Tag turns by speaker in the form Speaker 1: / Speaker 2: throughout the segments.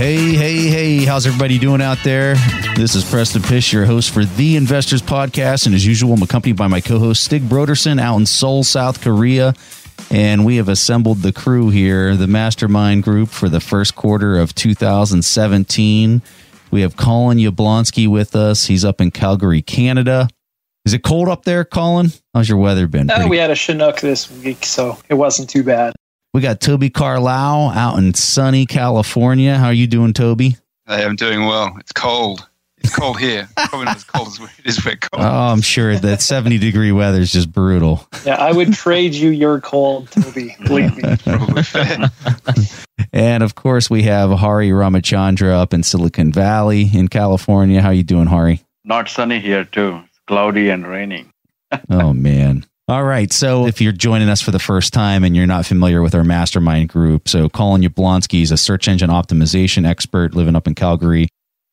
Speaker 1: Hey, hey, hey, how's everybody doing out there? This is Preston Pish, your host for the Investors Podcast. And as usual, I'm accompanied by my co host, Stig Brodersen, out in Seoul, South Korea. And we have assembled the crew here, the mastermind group for the first quarter of 2017. We have Calin Yablonski with us. He's up in Calgary, Canada. Is it cold up there, Calin? How's your weather been?
Speaker 2: Uh, we had a Chinook this week, so it wasn't too bad.
Speaker 1: We got Toby Carlisle out in sunny California. How are you doing, Toby?
Speaker 3: Hey, I'm doing well. It's cold. It's cold here. Probably not as cold as it is where cold.
Speaker 1: Oh, I'm sure that 70 degree weather is just brutal.
Speaker 2: Yeah, I would trade you your cold, Toby. Believe me.
Speaker 3: Probably fair.
Speaker 1: And of course, we have Hari Ramachandra up in Silicon Valley in California. How you doing, Hari?
Speaker 4: Not sunny here too. It's cloudy and raining.
Speaker 1: Oh man. All right. So if you're joining us for the first time and you're not familiar with our mastermind group, so Calin Yablonski is a search engine optimization expert living up in Calgary.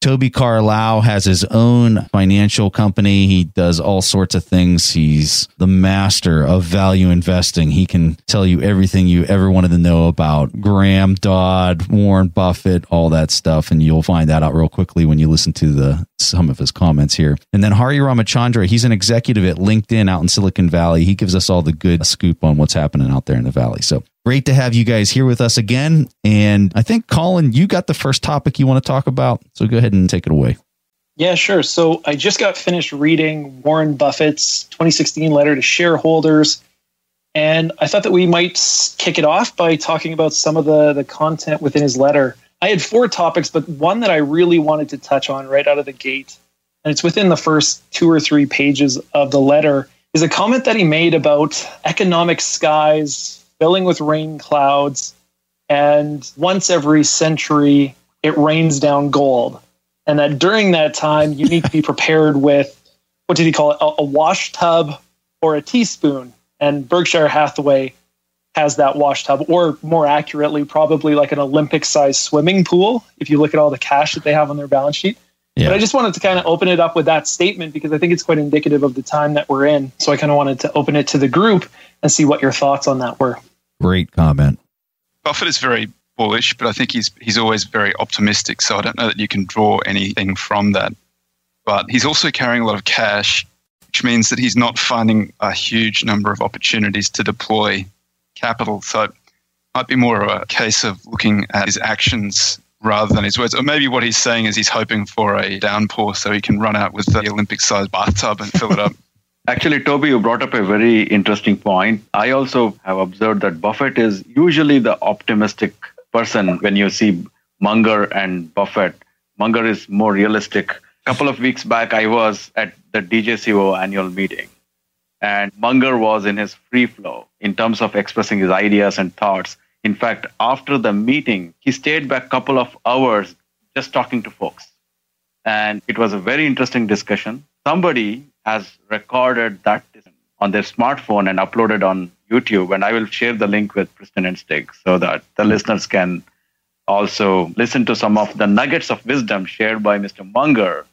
Speaker 1: Toby Carlisle has his own financial company. He does all sorts of things. He's the master of value investing. He can tell you everything you ever wanted to know about Graham Dodd, Warren Buffett, all that stuff. And you'll find that out real quickly when you listen to the some of his comments here. And then Hari Ramachandra, he's an executive at LinkedIn out in Silicon Valley. He gives us all the good scoop on what's happening out there in the valley. So great to have you guys here with us again. And I think Calin, you got the first topic you want to talk about. So go ahead and take it away.
Speaker 2: Yeah, sure. So I just got finished reading Warren Buffett's 2016 letter to shareholders. And I thought that we might kick it off by talking about some of the, the content within his letter. I had four topics, but one that I really wanted to touch on right out of the gate, and it's within the first two or three pages of the letter, is a comment that he made about economic skies filling with rain clouds. And once every century, it rains down gold. And that during that time, you need to be prepared with what did he call it? A, a wash tub or a teaspoon. And Berkshire Hathaway has that wash tub, or more accurately, probably like an Olympic sized swimming pool, if you look at all the cash that they have on their balance sheet.
Speaker 1: Yeah.
Speaker 2: But I just wanted to kind of open it up with that statement because I think it's quite indicative of the time that we're in. So I kind of wanted to open it to the group and see what your thoughts on that were.
Speaker 1: Great comment.
Speaker 3: Buffett is very bullish, but I think he's he's always very optimistic. So I don't know that you can draw anything from that. But he's also carrying a lot of cash, which means that he's not finding a huge number of opportunities to deploy capital. So it might be more of a case of looking at his actions rather than his words. Or maybe what he's saying is he's hoping for a downpour so he can run out with the Olympic sized bathtub and fill it up.
Speaker 4: Actually, Toby, you brought up a very interesting point. I also have observed that Buffett is usually the optimistic person when you see Munger and Buffett. Munger is more realistic. A couple of weeks back, I was at the DJCO annual meeting, and Munger was in his free flow in terms of expressing his ideas and thoughts. In fact, after the meeting, he stayed back a couple of hours just talking to folks. And it was a very interesting discussion. Somebody has recorded that on their smartphone and uploaded on YouTube. And I will share the link with Preston and Stig so that the listeners can also listen to some of the nuggets of wisdom shared by Mr. Munger.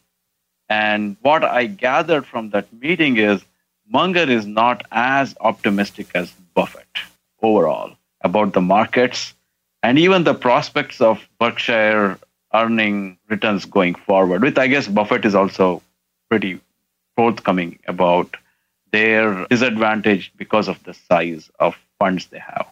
Speaker 4: And what I gathered from that meeting is Munger is not as optimistic as Buffett overall about the markets and even the prospects of Berkshire earning returns going forward, with I guess Buffett is also pretty forthcoming about their disadvantage because of the size of funds they have.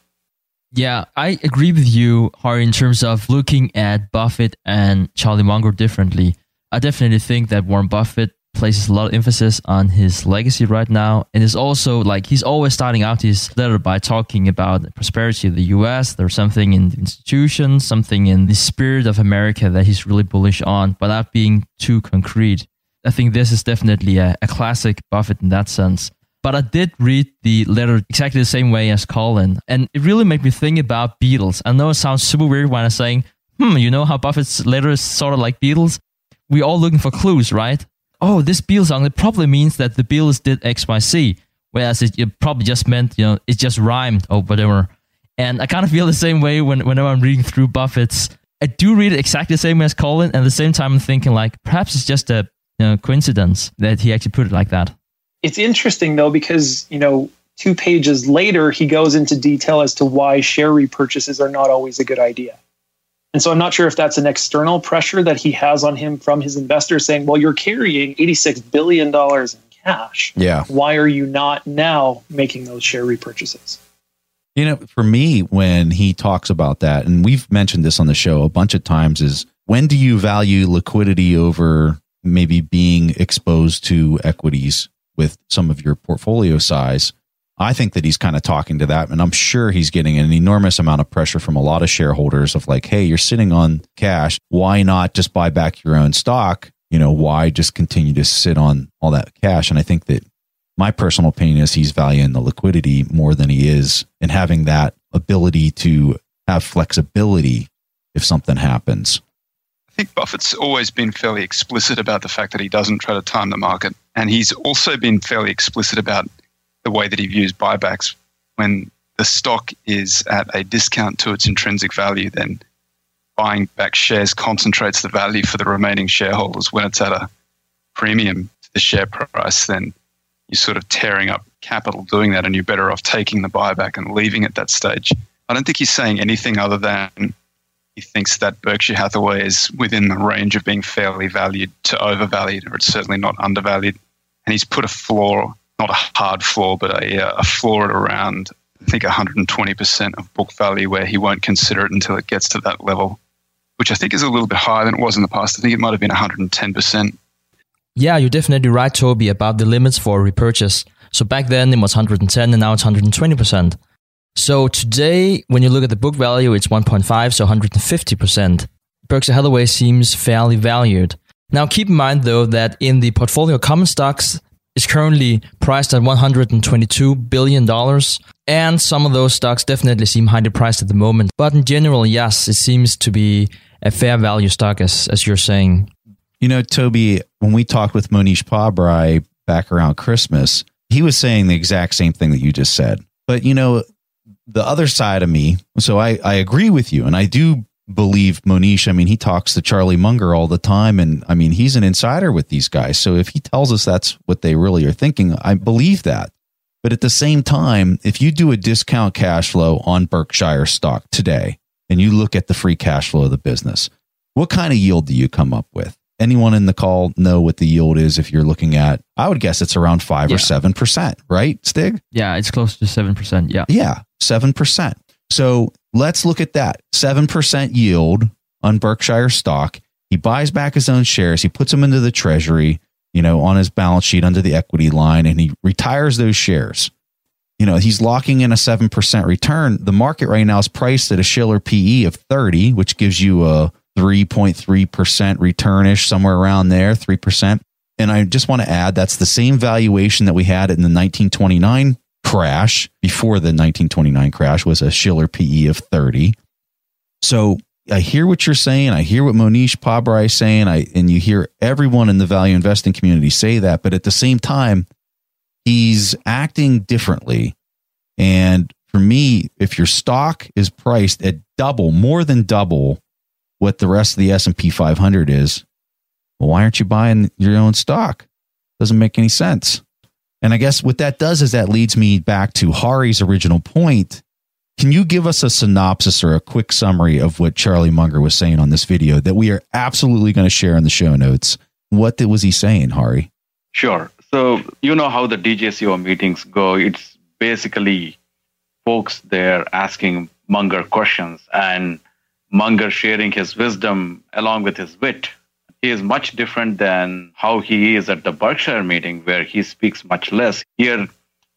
Speaker 5: Yeah, I agree with you, Hari, in terms of looking at Buffett and Charlie Munger differently. I definitely think that Warren Buffett places a lot of emphasis on his legacy right now. And it's also like he's always starting out his letter by talking about the prosperity of the US. There's something in the institutions, something in the spirit of America that he's really bullish on, without being too concrete. I think this is definitely a, a classic Buffett in that sense. But I did read the letter exactly the same way as Calin, and it really made me think about Beatles. I know it sounds super weird when I'm saying, hmm, you know how Buffett's letter is sort of like Beatles? We're all looking for clues, right? Oh, this Beatles song, it probably means that the bills did X, Y, Z. Whereas it, it probably just meant, you know, it just rhymed or whatever. And I kind of feel the same way when, whenever I'm reading through Buffett's. I do read it exactly the same as Calin, and at the same time, I'm thinking like perhaps it's just a you know, coincidence that he actually put it like that.
Speaker 2: It's interesting though because you know two pages later he goes into detail as to why share repurchases are not always a good idea. And so I'm not sure if that's an external pressure that he has on him from his investors saying, well, you're carrying $86 billion in cash.
Speaker 1: Yeah.
Speaker 2: Why are you not now making those share repurchases?
Speaker 1: You know, for me, when he talks about that, and we've mentioned this on the show a bunch of times, is when do you value liquidity over maybe being exposed to equities with some of your portfolio size? I think that he's kind of talking to that. And I'm sure he's getting an enormous amount of pressure from a lot of shareholders of like, hey, you're sitting on cash. Why not just buy back your own stock? You know, why just continue to sit on all that cash? And I think that my personal opinion is he's valuing the liquidity more than he is in having that ability to have flexibility if something happens.
Speaker 3: I think Buffett's always been fairly explicit about the fact that he doesn't try to time the market. And he's also been fairly explicit about the way that he views buybacks. When the stock is at a discount to its intrinsic value, then buying back shares concentrates the value for the remaining shareholders. When it's at a premium to the share price, then you're sort of tearing up capital doing that, and you're better off taking the buyback and leaving at that stage. I don't think he's saying anything other than he thinks that Berkshire Hathaway is within the range of being fairly valued to overvalued, or it's certainly not undervalued. And he's put a floor, not a hard floor, but a, uh, a floor at around, I think, 120% of book value, where he won't consider it until it gets to that level, which I think is a little bit higher than it was in the past. I think it might have been 110%.
Speaker 6: Yeah, you're definitely right, Toby, about the limits for repurchase. So back then it was 110 and now it's 120%. So today, when you look at the book value, it's 1.5, so 150%. Berkshire Hathaway seems fairly valued. Now keep in mind though that in the portfolio common stocks is currently priced at 122 billion dollars and some of those stocks definitely seem highly priced at the moment but in general yes it seems to be a fair value stock as as you're saying
Speaker 1: You know, Toby, when we talked with Mohnish Pabrai back around Christmas, he was saying the exact same thing that you just said. But, you know, the other side of me, so I, I agree with you. And I do believe Mohnish. I mean, he talks to Charlie Munger all the time. And I mean, he's an insider with these guys. So if he tells us that's what they really are thinking, I believe that. But at the same time, if you do a discount cash flow on Berkshire stock today and you look at the free cash flow of the business, what kind of yield do you come up with? Anyone in the call know what the yield is if you're looking at, I would guess it's around five or 7%, right, Stig?
Speaker 5: Yeah, it's close to 7%. Yeah.
Speaker 1: Yeah, 7%. So let's look at that 7% yield on Berkshire stock. He buys back his own shares, he puts them into the treasury, you know, on his balance sheet under the equity line, and he retires those shares. You know, he's locking in a 7% return. The market right now is priced at a Shiller PE of 30, which gives you a 3.3% returnish, somewhere around there, 3%. And I just want to add that's the same valuation that we had in the 1929 crash before the 1929 crash was a Shiller PE of 30. So I hear what you're saying. I hear what Mohnish Pabrai is saying. I and you hear everyone in the value investing community say that, but at the same time, he's acting differently. And for me, if your stock is priced at double, more than double what the rest of the S&P 500 is, well, why aren't you buying your own stock? Doesn't make any sense. And I guess what that does is that leads me back to Hari's original point. Can you give us a synopsis or a quick summary of what Charlie Munger was saying on this video that we are absolutely going to share in the show notes? What was he saying, Hari?
Speaker 4: Sure. So you know how the DJCO meetings go. It's basically folks there asking Munger questions and Munger sharing his wisdom along with his wit. He is much different than how he is at the Berkshire meeting, where he speaks much less. Here,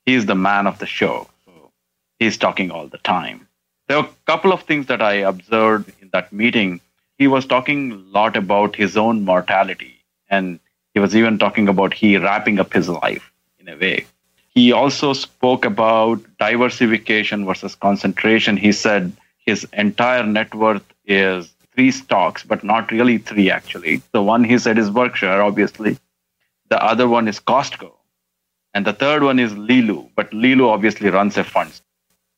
Speaker 4: he is the man of the show. So he's talking all the time. There were a couple of things that I observed in that meeting. He was talking a lot about his own mortality, and he was even talking about he wrapping up his life in a way. He also spoke about diversification versus concentration. He said his entire net worth is three stocks, but not really three actually. The one he said is Berkshire, obviously. The other one is Costco. And the third one is Li Lu, but Li Lu obviously runs a fund.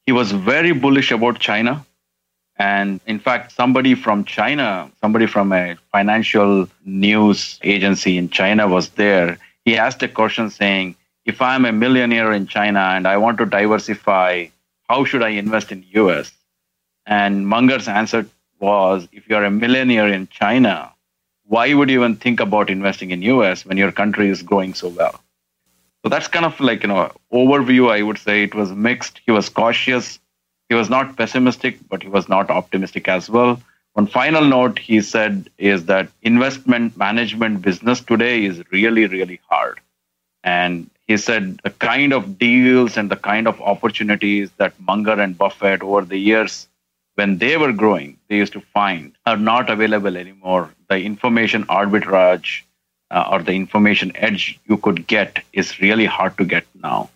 Speaker 4: He was very bullish about China. And in fact, somebody from China, somebody from a financial news agency in China was there. He asked a question saying, if I'm a millionaire in China and I want to diversify, how should I invest in the US? And Munger's answer was, if you're a millionaire in China, why would you even think about investing in US when your country is growing so well? So that's kind of like, you know, overview. I would say it was mixed. He was cautious. He was not pessimistic, but he was not optimistic as well. One final note he said is that investment management business today is really, really hard. And he said the kind of deals and the kind of opportunities that Munger and Buffett over the years when they were growing, they used to find are not available anymore. The information arbitrage uh, or the information edge you could get is really hard to get now.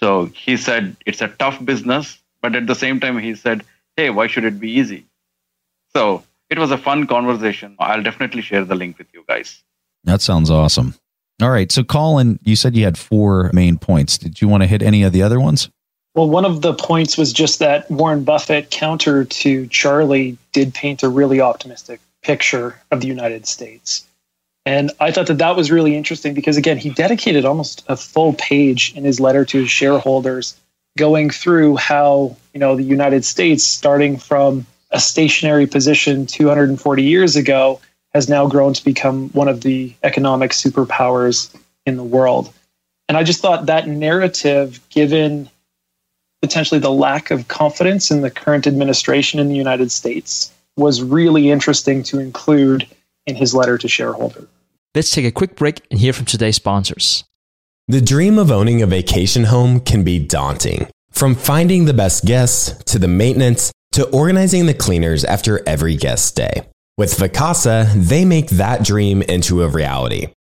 Speaker 4: So he said it's a tough business, but at the same time, he said, hey, why should it be easy? So it was a fun conversation. I'll definitely share the link with you guys.
Speaker 1: That sounds awesome. All right. So, Calin, you said you had four main points. Did you want to hit any of the other ones?
Speaker 2: Well, one of the points was just that Warren Buffett, counter to Charlie, did paint a really optimistic picture of the United States. And I thought that that was really interesting because, again, he dedicated almost a full page in his letter to his shareholders going through how, you know, the United States, starting from a stationary position 240 years ago, has now grown to become one of the economic superpowers in the world. And I just thought that narrative, given potentially the lack of confidence in the current administration in the United States was really interesting to include in his letter to shareholders.
Speaker 6: Let's take a quick break and hear from today's sponsors.
Speaker 7: The dream of owning a vacation home can be daunting. From finding the best guests to the maintenance to organizing the cleaners after every guest stay. With Vacasa, they make that dream into a reality.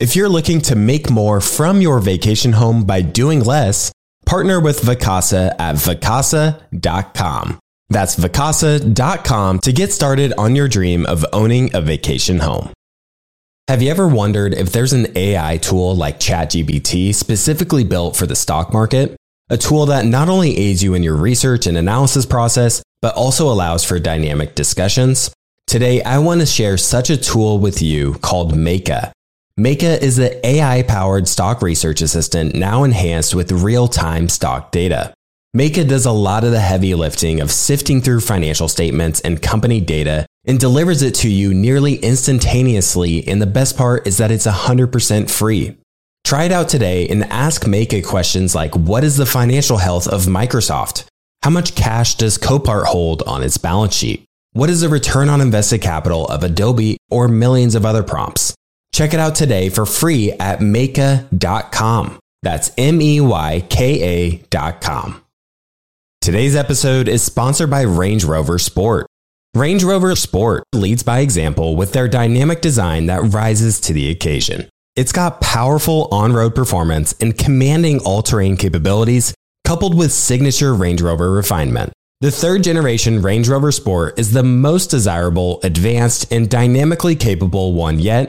Speaker 7: If you're looking to make more from your vacation home by doing less, partner with Vacasa at vacasa.com. That's vacasa.com to get started on your dream of owning a vacation home. Have you ever wondered if there's an AI tool like ChatGPT specifically built for the stock market? A tool that not only aids you in your research and analysis process, but also allows for dynamic discussions? Today, I want to share such a tool with you called Meyka. Meyka is the AI powered stock research assistant now enhanced with real time stock data. Meyka does a lot of the heavy lifting of sifting through financial statements and company data and delivers it to you nearly instantaneously. And the best part is that it's 100% free. Try it out today and ask Meyka questions like What is the financial health of Microsoft? How much cash does Copart hold on its balance sheet? What is the return on invested capital of Adobe or millions of other prompts? Check it out today for free at Meyka.com. That's M E Y K A.com. Today's episode is sponsored by Range Rover Sport. Range Rover Sport leads by example with their dynamic design that rises to the occasion. It's got powerful on road performance and commanding all terrain capabilities, coupled with signature Range Rover refinement. The third generation Range Rover Sport is the most desirable, advanced, and dynamically capable one yet,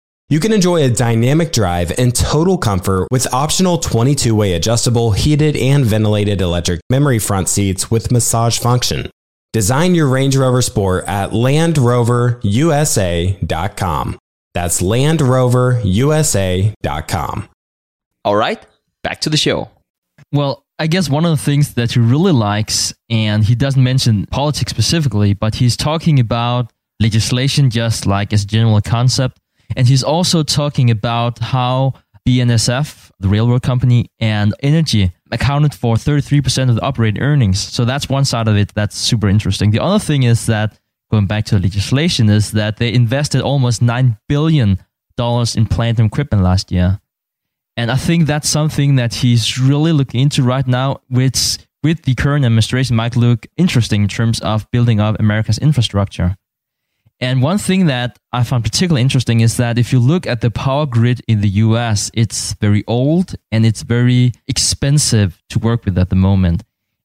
Speaker 7: You can enjoy a dynamic drive and total comfort with optional 22 way adjustable, heated, and ventilated electric memory front seats with massage function. Design your Range Rover Sport at LandRoverUSA.com. That's LandRoverUSA.com.
Speaker 6: All right, Back to the show.
Speaker 5: Well, I guess one of the things that he really likes, and he doesn't mention politics specifically, but he's talking about legislation just like as a general concept. And he's also talking about how BNSF, the railroad company, and energy accounted for 33% of the operating earnings. So that's one side of it that's super interesting. The other thing is that, going back to the legislation, is that they invested almost $9 billion in plant and equipment last year. And I think that's something that he's really looking into right now, which with the current administration might look interesting in terms of building up America's infrastructure. And one thing that I found particularly interesting is that if you look at the power grid in the US, it's very old and it's very expensive to work with at the moment.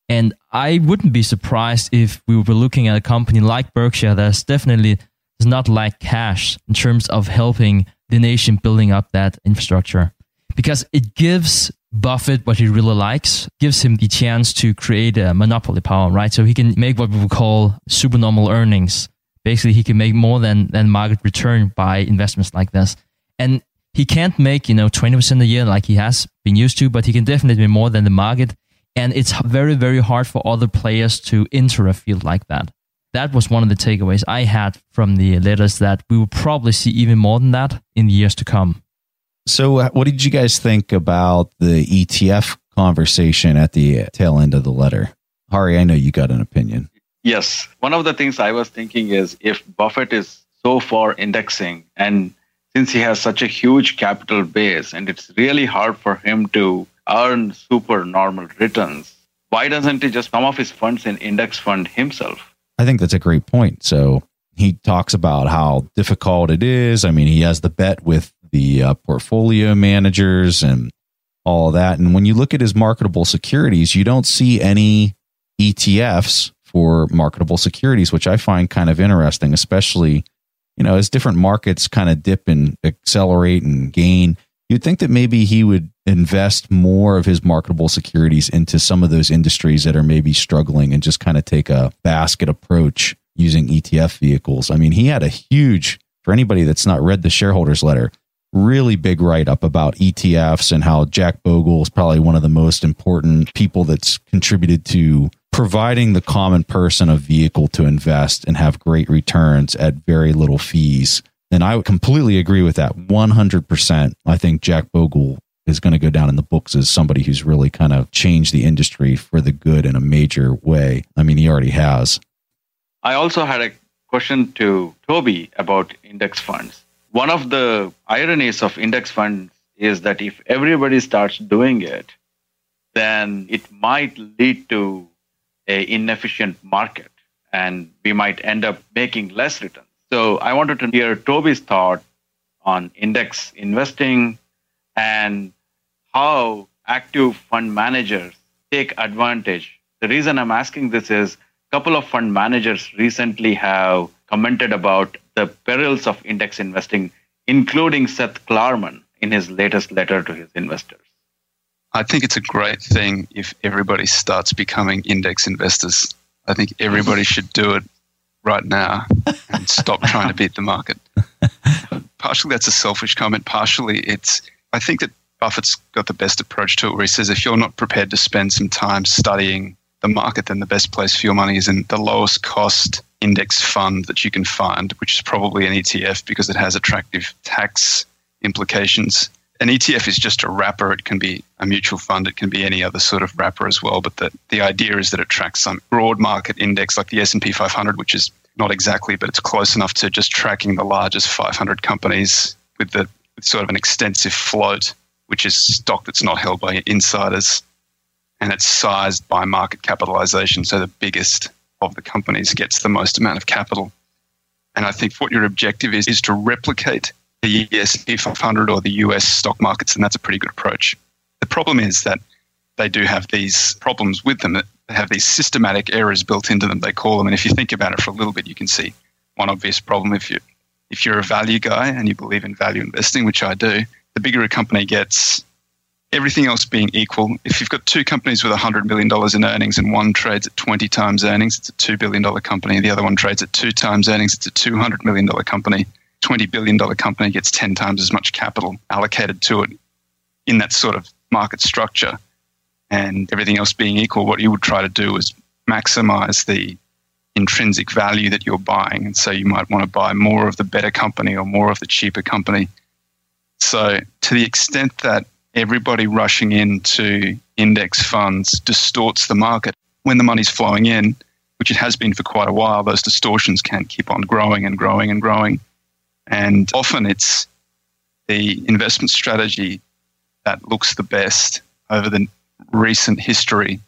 Speaker 5: And I wouldn't be surprised if we were looking at a company like Berkshire that's definitely does not lack cash in terms of helping the nation building up that infrastructure. Because it gives Buffett what he really likes, gives him the chance to create a monopoly power, right? So he can make what we would call supernormal earnings basically he can make more than than market return by investments like this. And he can't make you know 20% a year like he has been used to but he can definitely be more than the market. And it's very very hard for other players to enter a field like that. That was one of the takeaways i had from the letters that we will probably see even more than that in the years to come.
Speaker 1: So uh, what did you guys think about the etf conversation at the tail end of the letter? Hari i know you got an opinion
Speaker 4: Yes. One of the things I was thinking is if Buffett is so for indexing and since he has such a huge capital base and it's really hard for him to earn super normal returns, why doesn't he just some of his funds in index fund himself?
Speaker 1: I think that's a great point. So he talks about how difficult it is. I mean, he has the bet with the uh, portfolio managers and all that. And when you look at his marketable securities, you don't see any ETFs for marketable securities, which I find kind of interesting, especially, you know, as different markets kind of dip and accelerate and gain. You'd think that maybe he would invest more of his marketable securities into some of those industries that are maybe struggling and just kind of take a basket approach using ETF vehicles. I mean, he had a huge, for anybody that's not read the shareholders letter, really big write up about ETFs and how Jack Bogle is probably one of the most important people that's contributed to providing the common person a vehicle to invest and have great returns at very little fees. And I would completely agree with that 100%. I think Jack Bogle is going to go down in the books as somebody who's really kind of changed the industry for the good in a major way. I mean, he already has.
Speaker 4: I also had a question to Toby about index funds. One of the ironies of index funds is that if everybody starts doing it, then it might lead to an inefficient market and we might end up making less returns. So I wanted to hear Toby's thought on index investing and how active fund managers take advantage. The reason I'm asking this is a couple of fund managers recently have commented about the perils of index investing, including Seth Klarman in his latest letter to his investors.
Speaker 3: I think it's a great thing if everybody starts becoming index investors. I think everybody should do it right now and stop trying to beat the market. Partially that's a selfish comment. Partially it's, I think that Buffett's got the best approach to it where he says if you're not prepared to spend some time studying the market, then the best place for your money is in the lowest cost index fund that you can find, which is probably an ETF because it has attractive tax implications an ETF is just a wrapper. It can be a mutual fund. It can be any other sort of wrapper as well. But the, the idea is that it tracks some broad market index like the S&P 500, which is not exactly, but it's close enough to just tracking the largest 500 companies with the with sort of an extensive float, which is stock that's not held by insiders. And it's sized by market capitalization. So the biggest of the companies gets the most amount of capital. And I think what your objective is, is to replicate the S&P 500 or the US stock markets, and that's a pretty good approach. The problem is that they do have these problems with them. They have these systematic errors built into them. They call them, and if you think about it for a little bit, you can see one obvious problem. If you if you're a value guy and you believe in value investing, which I do, the bigger a company gets, everything else being equal, if you've got two companies with $100 million in earnings and one trades at 20 times earnings, it's a $2 billion company. The other one trades at two times earnings, it's a $200 million company. $20 billion company gets 10 times as much capital allocated to it in that sort of market structure and everything else being equal, what you would try to do is maximize the intrinsic value that you're buying. And so you might want to buy more of the better company or more of the cheaper company. So, to the extent that everybody rushing into index funds distorts the market, when the money's flowing in, which it has been for quite a while, those distortions can keep on growing and growing and growing. And often it's the investment strategy that looks the best over the recent history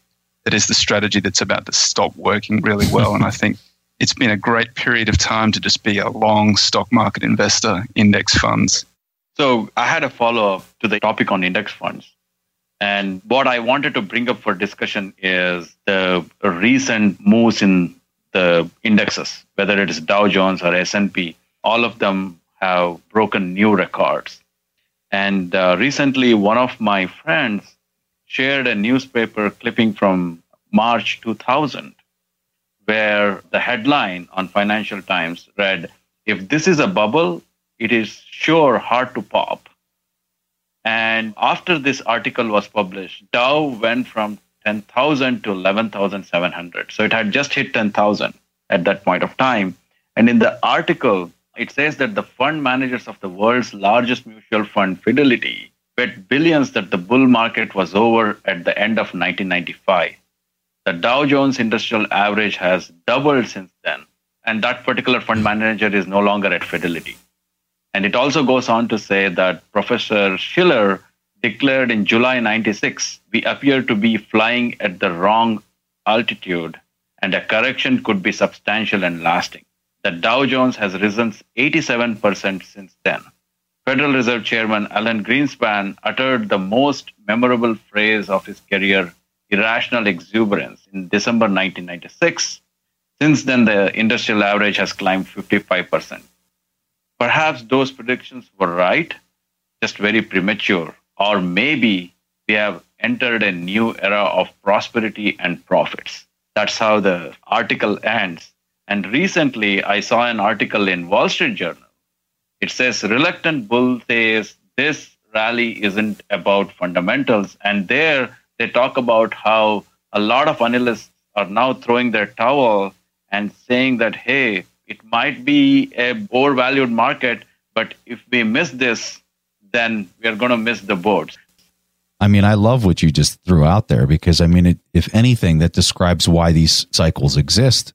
Speaker 3: that is the strategy that's about to stop working really well. and I think it's been a great period of time to just be a long stock market investor, index funds.
Speaker 4: So I had a follow up to the topic on index funds. And what I wanted to bring up for discussion is the recent moves in the indexes, whether it is Dow Jones or S&P, all of them have broken new records. And uh, recently, one of my friends shared a newspaper clipping from March 2000, where the headline on Financial Times read, If this is a bubble, it is sure hard to pop. And after this article was published, Dow went from 10,000 to 11,700. So it had just hit 10,000 at that point of time. And in the article, it says that the fund managers of the world's largest mutual fund, Fidelity, bet billions that the bull market was over at the end of 1995. The Dow Jones Industrial Average has doubled since then, and that particular fund manager is no longer at Fidelity. And it also goes on to say that Professor Shiller declared in July 96 we appear to be flying at the wrong altitude, and a correction could be substantial and lasting. The Dow Jones has risen 87% since then. Federal Reserve Chairman Alan Greenspan uttered the most memorable phrase of his career, irrational exuberance, in December 1996. Since then, the industrial average has climbed 55%. Perhaps those predictions were right, just very premature, or maybe we have entered a new era of prosperity and profits. That's how the article ends. And recently, I saw an article in Wall Street Journal it says reluctant bull says this rally isn't about fundamentals. And there they talk about how a lot of analysts are now throwing their towel and saying that, hey, it might be a overvalued market, but if we miss this, then we are going to miss the boat.
Speaker 1: I mean, I love what you just threw out there because, I mean, it, if anything, that describes why these cycles exist.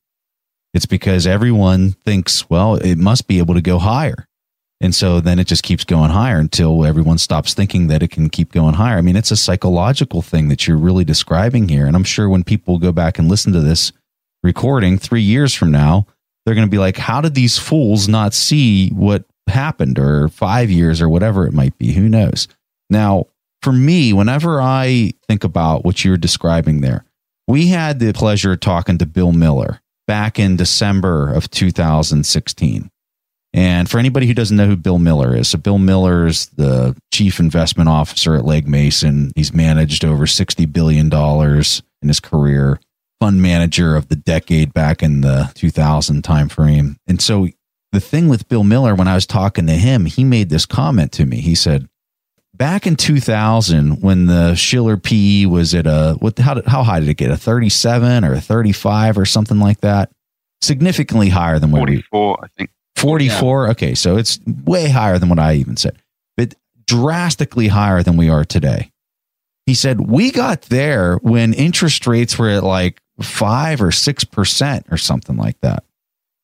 Speaker 1: It's because everyone thinks, well, it must be able to go higher. And so then it just keeps going higher until everyone stops thinking that it can keep going higher. I mean, it's a psychological thing that you're really describing here. And I'm sure when people go back and listen to this recording three years from now, they're going to be like, how did these fools not see what happened or five years or whatever it might be? Who knows? Now, for me, whenever I think about what you're describing there, we had the pleasure of talking to Bill Miller back in December of 2016. And for anybody who doesn't know who Bill Miller is, so Bill Miller is the chief investment officer at Legg Mason. He's managed over $60 billion in his career, fund manager of the decade back in the 2000 timeframe. And so the thing with Bill Miller, when I was talking to him, he made this comment to me. He said, back in 2000 when the Shiller PE was at a what how did, how high did it get a 37 or a 35 or something like that significantly higher than what
Speaker 3: 44 we, I think
Speaker 1: 44. Yeah. Okay. So it's way higher than what I even said, but drastically higher than we are today. He said, We got there when interest rates were at like five or 6% or something like that.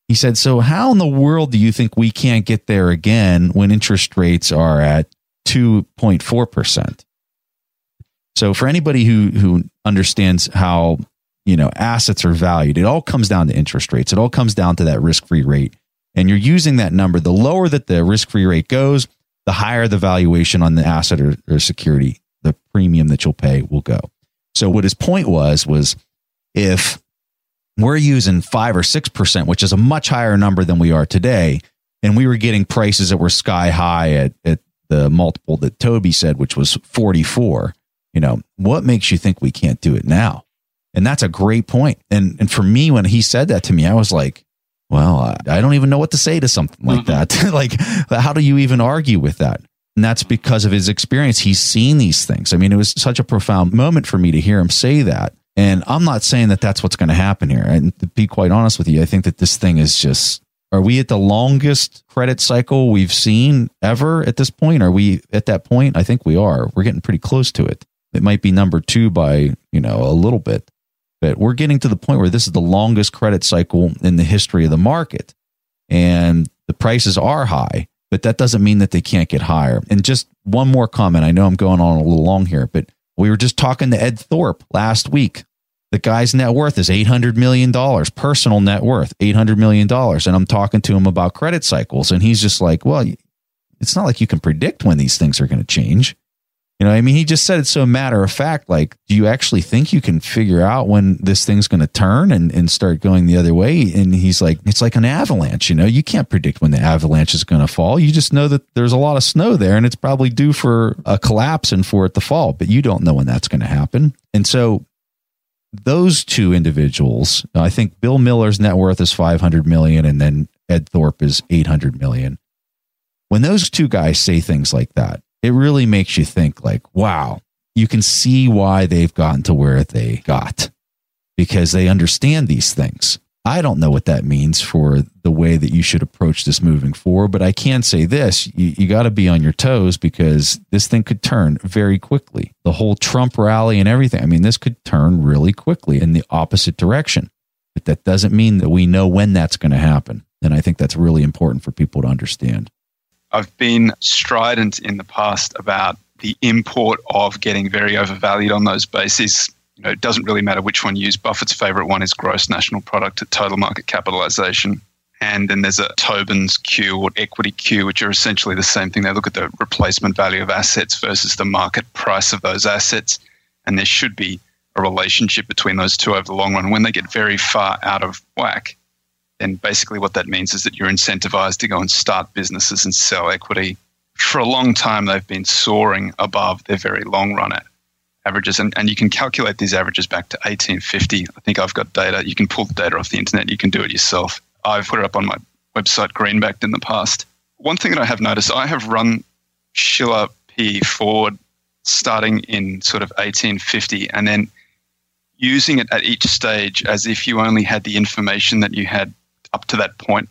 Speaker 1: He said, So how in the world do you think we can't get there again when interest rates are at 2.4%? So for anybody who, who understands how you know assets are valued, it all comes down to interest rates. It all comes down to that risk free rate and you're using that number, the lower that the risk free rate goes, the higher the valuation on the asset or, or security, the premium that you'll pay will go. So what his point was was if we're using five or six percent, which is a much higher number than we are today, and we were getting prices that were sky high at, at the multiple that Toby said, which was 44, you know, what makes you think we can't do it now? And that's a great point. And and for me, when he said that to me, I was like, well, I don't even know what to say to something like mm-hmm. that. like, how do you even argue with that? And that's because of his experience. He's seen these things. I mean, it was such a profound moment for me to hear him say that. And I'm not saying that that's what's going to happen here. And to be quite honest with you, I think that this thing is just are we at the longest credit cycle we've seen ever at this point? Are we at that point? I think we are. We're getting pretty close to it. It might be number two by, you know, a little bit, but we're getting to the point where this is the longest credit cycle in the history of the market. And the prices are high but that doesn't mean that they can't get higher. And just one more comment. I know I'm going on a little long here, but we were just talking to Ed Thorp last week. The guy's net worth is $800 million, personal net worth, $800 million. And I'm talking to him about credit cycles. And he's just like, well, it's not like you can predict when these things are going to change. You know, I mean, he just said it so matter of fact. Like, do you actually think you can figure out when this thing's going to turn and, and start going the other way? And he's like, it's like an avalanche. You know, you can't predict when the avalanche is going to fall. You just know that there's a lot of snow there and it's probably due for a collapse and for it to fall, but you don't know when that's going to happen. And so, those two individuals, I think Bill Miller's net worth is 500 million and then Ed Thorp is 800 million. When those two guys say things like that, it really makes you think like, wow, you can see why they've gotten to where they got because they understand these things. I don't know what that means for the way that you should approach this moving forward, but I can say this you, you got to be on your toes because this thing could turn very quickly. The whole Trump rally and everything, I mean, this could turn really quickly in the opposite direction. But that doesn't mean that we know when that's going to happen. And I think that's really important for people to understand.
Speaker 3: I've been strident in the past about the import of getting very overvalued on those bases. You know, it doesn't really matter which one you use. Buffett's favorite one is gross national product at total market capitalization. And then there's a Tobin's Q or equity Q, which are essentially the same thing. They look at the replacement value of assets versus the market price of those assets. And there should be a relationship between those two over the long run. When they get very far out of whack, then basically what that means is that you're incentivized to go and start businesses and sell equity. For a long time, they've been soaring above their very long run averages. And, and you can calculate these averages back to 1850. I think I've got data. You can pull the data off the internet. You can do it yourself. I've put it up on my website, Greenbackd, in the past. One thing that I have noticed, I have run Shiller P forward starting in sort of 1850 and then using it at each stage as if you only had the information that you had up to that point.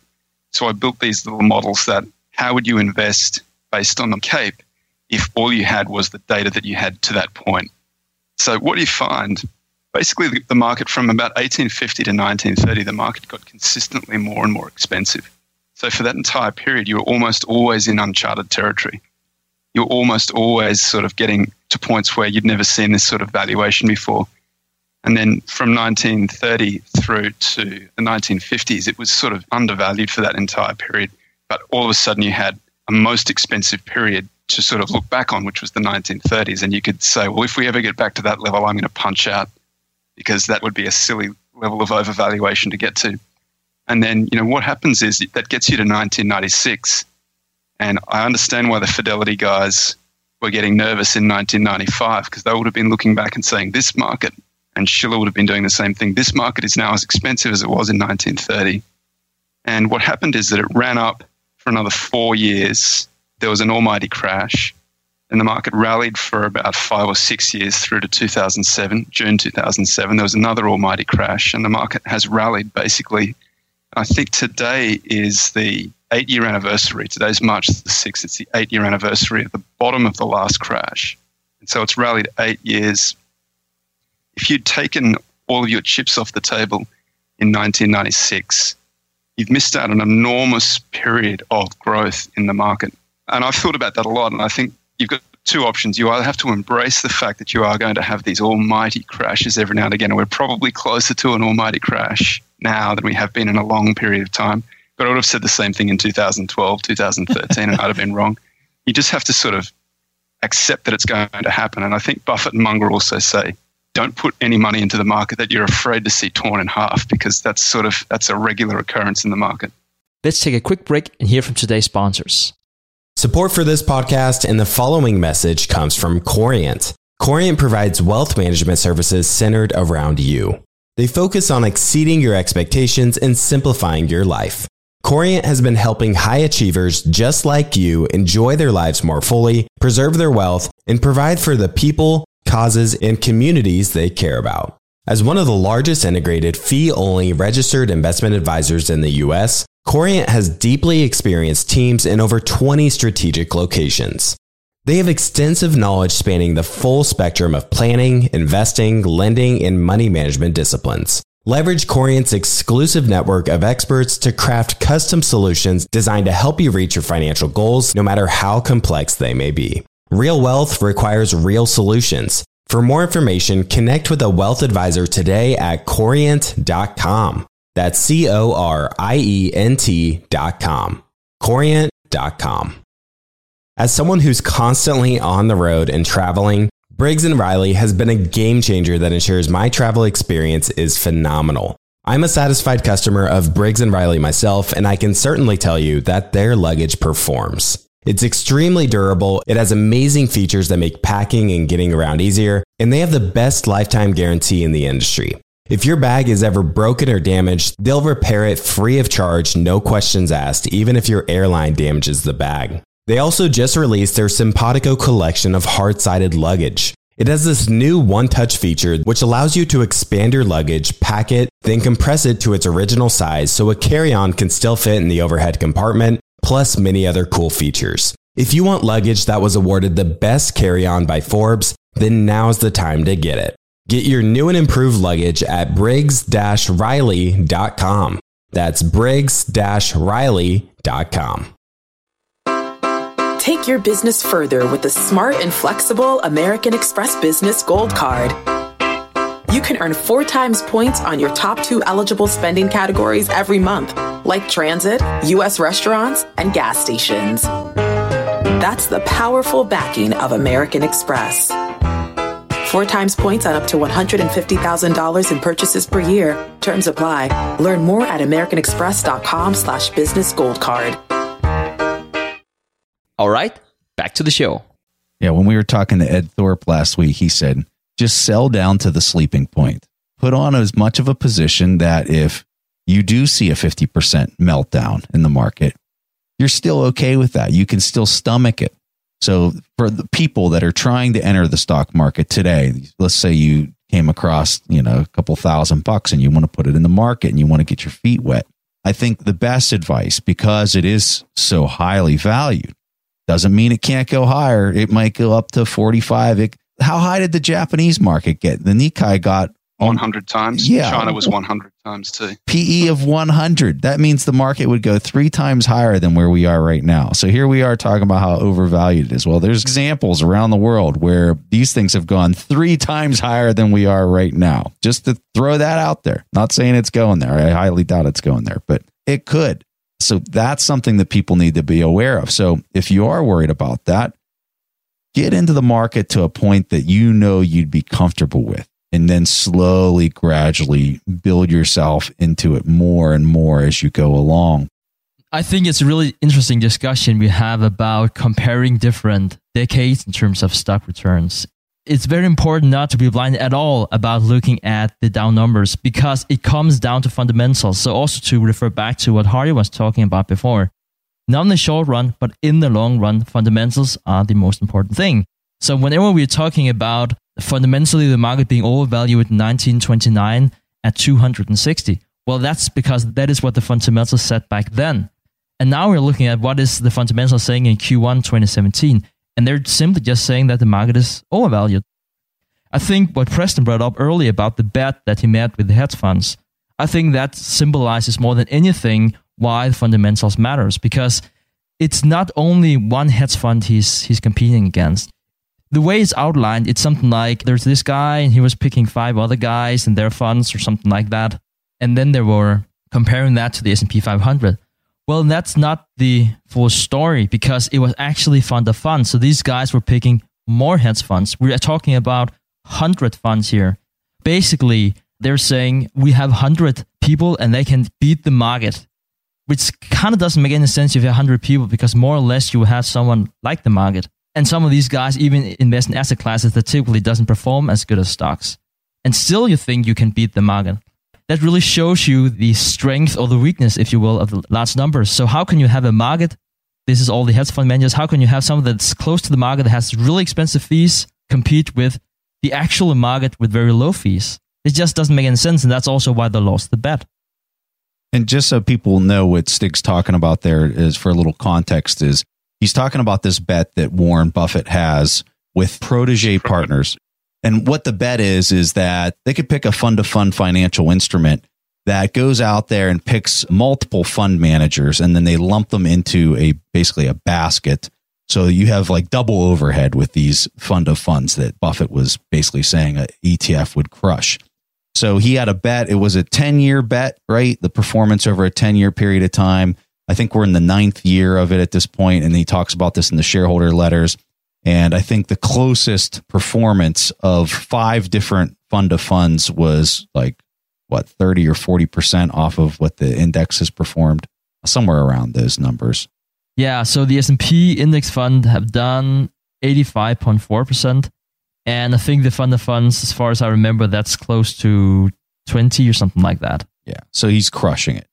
Speaker 3: So I built these little models that how would you invest based on the CAPE if all you had was the data that you had to that point? So what do you find? Basically, the market from about 1850 to 1930, the market got consistently more and more expensive. So for that entire period, you were almost always in uncharted territory. You're almost always sort of getting to points where you'd never seen this sort of valuation before. And then from 1930 through to the 1950s, it was sort of undervalued for that entire period. But all of a sudden, you had a most expensive period to sort of look back on, which was the 1930s. And you could say, well, if we ever get back to that level, I'm going to punch out because that would be a silly level of overvaluation to get to. And then, you know, what happens is that gets you to 1996. And I understand why the Fidelity guys were getting nervous in 1995 because they would have been looking back and saying, this market and Shiller would have been doing the same thing. This market is now as expensive as it was in 1930. And what happened is that it ran up for another four years. There was an almighty crash, and the market rallied for about five or six years through to 2007, June 2007. There was another almighty crash, and the market has rallied basically. I think today is the eight year anniversary. Today's March the 6th. It's the eight year anniversary of the bottom of the last crash. And so it's rallied eight years if you'd taken all of your chips off the table in 1996, you've missed out an enormous period of growth in the market. And I've thought about that a lot. And I think you've got two options. You either have to embrace the fact that you are going to have these almighty crashes every now and again. And we're probably closer to an almighty crash now than we have been in a long period of time. But I would have said the same thing in 2012, 2013, and I'd have been wrong. You just have to sort of accept that it's going to happen. And I think Buffett and Munger also say don't put any money into the market that you're afraid to see torn in half because that's sort of that's a regular occurrence in the market.
Speaker 6: Let's take a quick break and hear from today's sponsors.
Speaker 7: Support for this podcast and the following message comes from Corient. Corient provides wealth management services centered around you. They focus on exceeding your expectations and simplifying your life. Corient has been helping high achievers just like you enjoy their lives more fully, preserve their wealth, and provide for the people, causes, and communities they care about. As one of the largest integrated fee only registered investment advisors in the US, Corient has deeply experienced teams in over 20 strategic locations. They have extensive knowledge spanning the full spectrum of planning, investing, lending, and money management disciplines. Leverage Corient's exclusive network of experts to craft custom solutions designed to help you reach your financial goals, no matter how complex they may be. Real wealth requires real solutions. For more information, connect with a wealth advisor today at corient.com. That's C O R I E N T.com. Corient.com. As someone who's constantly on the road and traveling, Briggs & Riley has been a game changer that ensures my travel experience is phenomenal. I'm a satisfied customer of Briggs & Riley myself, and I can certainly tell you that their luggage performs. It's extremely durable, it has amazing features that make packing and getting around easier, and they have the best lifetime guarantee in the industry. If your bag is ever broken or damaged, they'll repair it free of charge, no questions asked, even if your airline damages the bag. They also just released their Simpatico collection of hard sided luggage. It has this new one touch feature which allows you to expand your luggage, pack it, then compress it to its original size so a carry on can still fit in the overhead compartment, plus many other cool features. If you want luggage that was awarded the best carry on by Forbes, then now's the time to get it. Get your new and improved luggage at briggs riley.com. That's briggs riley.com.
Speaker 8: Take your business further with the smart and flexible American Express Business Gold Card. You can earn four times points on your top two eligible spending categories every month, like transit, U.S. restaurants, and gas stations. That's the powerful backing of American Express. Four times points on up to $150,000 in purchases per year. Terms apply. Learn more at americanexpress.com slash business gold card.
Speaker 6: All right, back to the show.
Speaker 1: Yeah, when we were talking to Ed Thorp last week, he said, just sell down to the sleeping point. Put on as much of a position that if you do see a 50% meltdown in the market, you're still okay with that. You can still stomach it. So for the people that are trying to enter the stock market today, let's say you came across, you know, a couple thousand bucks and you want to put it in the market and you want to get your feet wet. I think the best advice because it is so highly valued doesn't mean it can't go higher. It might go up to 45. It, how high did the Japanese market get? The Nikkei got
Speaker 3: 100 times.
Speaker 1: Yeah.
Speaker 3: China was 100 times too.
Speaker 1: PE of 100. That means the market would go three times higher than where we are right now. So here we are talking about how overvalued it is. Well, there's examples around the world where these things have gone three times higher than we are right now. Just to throw that out there. Not saying it's going there. I highly doubt it's going there, but it could. So that's something that people need to be aware of. So if you are worried about that, get into the market to a point that you know you'd be comfortable with and then slowly, gradually build yourself into it more and more as you go along.
Speaker 5: I think it's a really interesting discussion we have about comparing different decades in terms of stock returns. It's very important not to be blind at all about looking at the down numbers because it comes down to fundamentals. So, also to refer back to what Hari was talking about before, not in the short run, but in the long run, fundamentals are the most important thing. So, whenever we're talking about fundamentally the market being overvalued in 1929 at 260, well, that's because that is what the fundamentals said back then. And now we're looking at what is the fundamentals saying in Q1 2017. And they're simply just saying that the market is overvalued. I think what Preston brought up earlier about the bet that he made with the hedge funds, I think that symbolizes more than anything why fundamentals matters because it's not only one hedge fund he's he's competing against. The way it's outlined, it's something like there's this guy and he was picking five other guys and their funds or something like that, and then they were comparing that to the S&P 500. Well, that's not the full story because it was actually fund of funds. So these guys were picking more hedge funds. We are talking about 100 funds here. Basically, they're saying we have 100 people and they can beat the market, which kind of doesn't make any sense if you have 100 people because more or less you have someone like the market. And some of these guys even invest in asset classes that typically doesn't perform as good as stocks. And still you think you can beat the market. that really shows you the strength or the weakness, if you will, of the large numbers. So how can you have a market? This is all the hedge fund managers. How can you have something that's close to the market that has really expensive fees compete with the actual market with very low fees? It just doesn't make any sense, and that's also why they lost the bet.
Speaker 1: And just so people know what Stig's talking about there is for a little context is he's talking about this bet that Warren Buffett has with protege partners. And what the bet is, is that they could pick a fund to fund financial instrument that goes out there and picks multiple fund managers and then they lump them into a basically a basket. So you have like double overhead with these fund of funds that Buffett was basically saying a ETF would crush. So he had a bet. It was a 10 year bet, right? The performance over a 10 year period of time. I think we're in the ninth year of it at this point, And he talks about this in the shareholder letters. And I think the closest performance of five different fund of funds was like what 30 or 40% off of what the index has performed, somewhere around those numbers.
Speaker 5: Yeah, so the S&P index fund have done 85.4% and I think the fund of funds as far as I remember that's close to 20 or something like that.
Speaker 1: Yeah. So he's crushing it.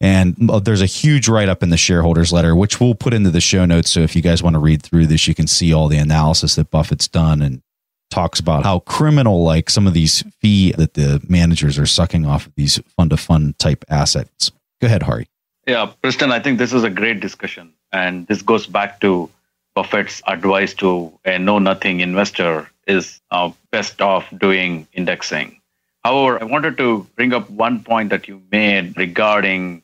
Speaker 1: And uh, there's a huge write up in the shareholders letter, which we'll put into the show notes. So if you guys want to read through this, you can see all the analysis that Buffett's done and talks about how criminal like some of these fee that the managers are sucking off of these fund of fund type assets. Go ahead, Hari.
Speaker 4: Yeah, Preston, I think this is a great discussion. And this goes back to Buffett's advice to a know nothing investor is uh, best off doing indexing. However, I wanted to bring up one point that you made regarding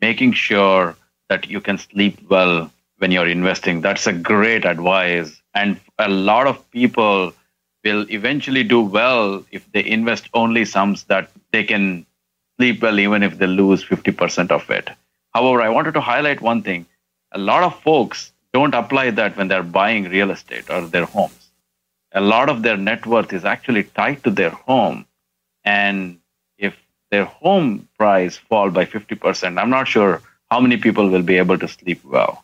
Speaker 4: making sure that you can sleep well when you're investing. That's a great advice. And a lot of people will eventually do well if they invest only sums that they can sleep well even if they lose 50% of it. However, I wanted to highlight one thing. A lot of folks don't apply that when they're buying real estate or their homes. A lot of their net worth is actually tied to their home. And if their home price fall by 50%, I'm not sure how many people will be able to sleep well.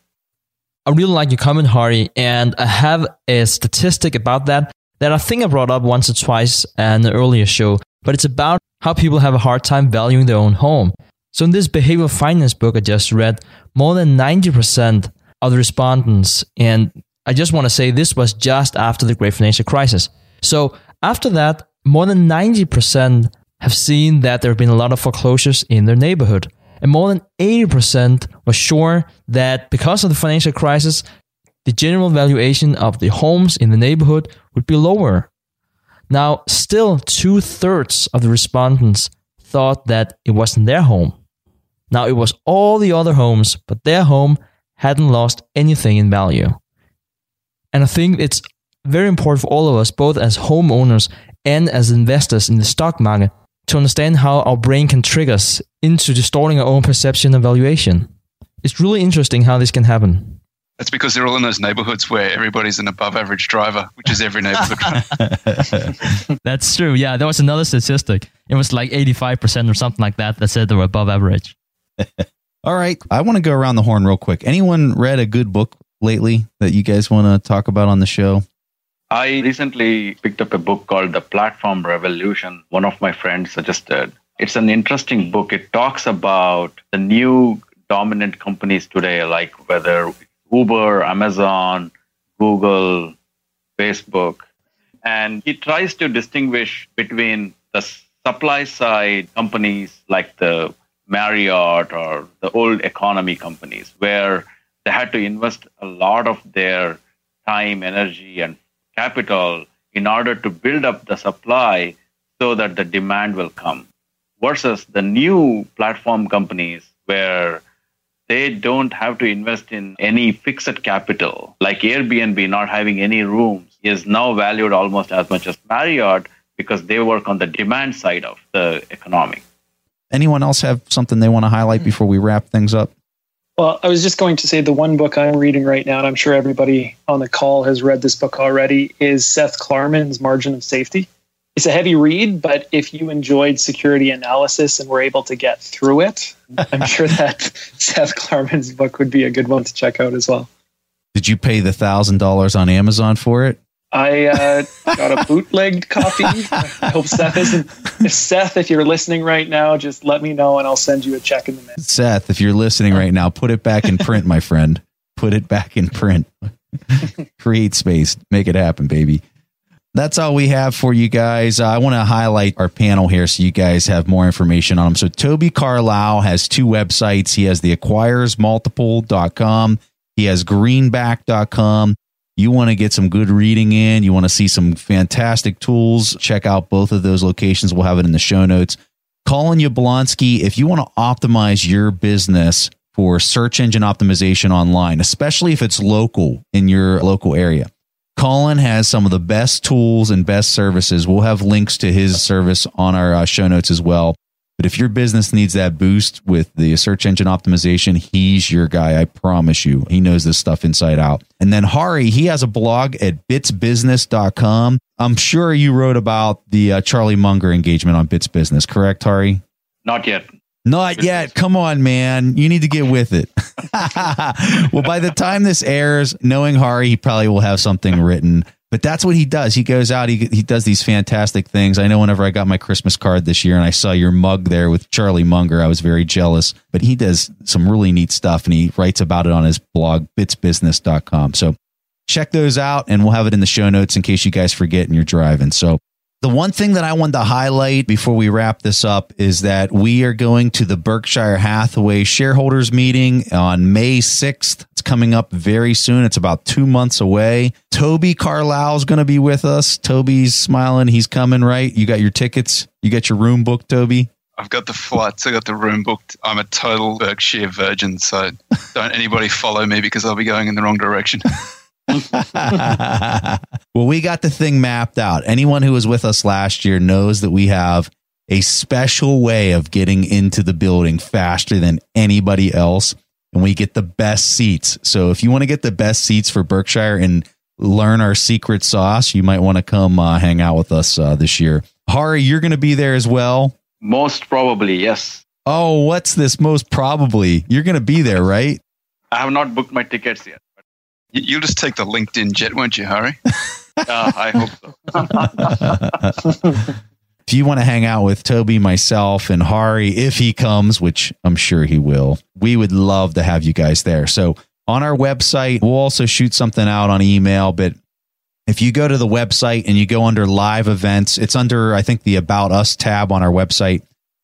Speaker 6: I really like your comment, Hari, and I have a statistic about that that I think I brought up once or twice in an earlier show, but it's about how people have a hard time valuing their own home. So in this behavioral finance book I just read, more than 90% of the respondents, and I just want to say this was just after the great financial crisis. So after that, more than 90% have seen that there have been a lot of foreclosures in their neighborhood. And more than 80% were sure that because of the financial crisis, the general valuation of the homes in the neighborhood would be lower. Now, still two thirds of the respondents thought that it wasn't their home. Now, it was all the other homes, but their home hadn't lost anything in value. And I think it's very important for all of us, both as homeowners and as investors in the stock market, to understand how our brain can trick us into distorting our own perception and valuation. It's really interesting how this can happen.
Speaker 3: That's because they're all in those neighborhoods where everybody's an above average driver, which is every neighborhood.
Speaker 5: That's true. Yeah, there was another statistic. It was like 85% or something like that that said they were above average.
Speaker 1: all right. I want to go around the horn real quick. Anyone read a good book lately that you guys want to talk about on the show?
Speaker 4: I recently picked up a book called The Platform Revolution. One of my friends suggested. It's an interesting book. It talks about the new dominant companies today, like whether Uber, Amazon, Google, Facebook. And he tries to distinguish between the supply side companies like the Marriott or the old economy companies, where they had to invest a lot of their time, energy, and capital in order to build up the supply so that the demand will come versus the new platform companies where they don't have to invest in any fixed capital. Like airbnb not having any rooms is now valued almost as much as marriott because they work on the demand side of the economy.
Speaker 1: Anyone else have something they want to highlight hmm. before we wrap things up
Speaker 2: well, I was just going to say the one book I'm reading right now, and I'm sure everybody on the call has read this book already, is Seth Klarman's Margin of Safety. It's a heavy read, but if you enjoyed security analysis and were able to get through it, I'm sure that Seth Klarman's book would be a good one to check out as well.
Speaker 1: Did you pay the thousand dollars on Amazon for it?
Speaker 2: I uh, got a bootlegged copy. I hope Seth isn't. If Seth, if you're listening right now, just let me know and I'll send you a check in the mail.
Speaker 1: Seth, if you're listening right now, put it back in print, my friend. Put it back in print. CreateSpace. Make it happen, baby. That's all we have for you guys. Uh, I want to highlight our panel here so you guys have more information on them. So Toby Carlisle has two websites. He has the acquirersmultiple.com. He has greenbackd.com. You want to get some good reading in. You want to see some fantastic tools. Check out both of those locations. We'll have it in the show notes. Calin Yablonski, if you want to optimize your business for search engine optimization online, especially if it's local in your local area, Colin has some of the best tools and best services. We'll have links to his service on our uh, show notes as well. But if your business needs that boost with the search engine optimization, he's your guy. I promise you. He knows this stuff inside out. And then Hari, he has a blog at bitsbusiness.com. I'm sure you wrote about the uh, Charlie Munger engagement on Bits Business, correct, Hari?
Speaker 4: Not yet.
Speaker 1: Not yet. Come on, man. You need to get with it. well, by the time this airs, knowing Hari, he probably will have something written. But that's what he does. He goes out, he, he does these fantastic things. I know whenever I got my Christmas card this year and I saw your mug there with Charlie Munger, I was very jealous. But he does some really neat stuff and he writes about it on his blog, bitsbusiness.com. So check those out and we'll have it in the show notes in case you guys forget and you're driving. So the one thing that I wanted to highlight before we wrap this up is that we are going to the Berkshire Hathaway shareholders meeting on May 6th. It's coming up very soon. It's about two months away. Toby Carlisle is going to be with us. Toby's smiling. He's coming, right? You got your tickets? You got your room booked, Toby?
Speaker 3: I've got the flights. I got the room booked. I'm a total Berkshire virgin, so don't anybody follow me because I'll be going in the wrong direction.
Speaker 1: well, we got the thing mapped out. Anyone who was with us last year knows that we have a special way of getting into the building faster than anybody else. And we get the best seats. So if you want to get the best seats for Berkshire and learn our secret sauce, you might want to come uh, hang out with us uh, this year. Hari, you're going to be there as well.
Speaker 4: Most probably, yes.
Speaker 1: Oh, what's this? Most probably. You're going to be there, right?
Speaker 4: I have not booked my tickets yet.
Speaker 3: You'll just take the LinkedIn jet, won't you, Hari?
Speaker 4: uh, I hope
Speaker 1: so. if you want to hang out with Toby, myself, and Hari, if he comes, which I'm sure he will, we would love to have you guys there. So on our website, we'll also shoot something out on email, but if you go to the website and you go under live events, it's under, I think, the About Us tab on our website.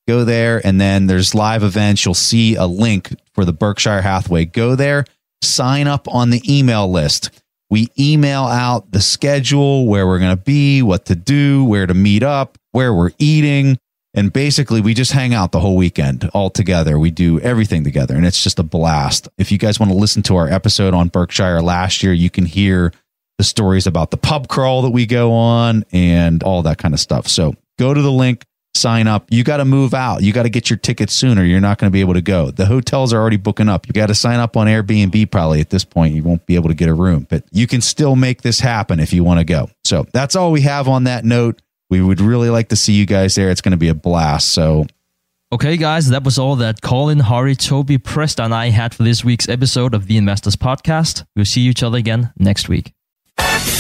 Speaker 1: Go there, and then there's live events. You'll see a link for the Berkshire Hathaway. Go there sign up on the email list. We email out the schedule, where we're going to be, what to do, where to meet up, where we're eating. And basically, we just hang out the whole weekend all together. We do everything together, and it's just a blast. If you guys want to listen to our episode on Berkshire last year, you can hear the stories about the pub crawl that we go on and all that kind of stuff. So go to the link, sign up. You got to move out. You got to get your tickets sooner. You're not going to be able to go. The hotels are already booking up. You got to sign up on Airbnb probably at this point. You won't be able to get a room, but you can still make this happen if you want to go. So that's all we have on that note. We would really like to see you guys there. It's going to be a blast. So
Speaker 5: Okay, guys, that was all that Calin, Hari, Toby, Preston, and I had for this week's episode of the Investors Podcast. We'll see each other again next week.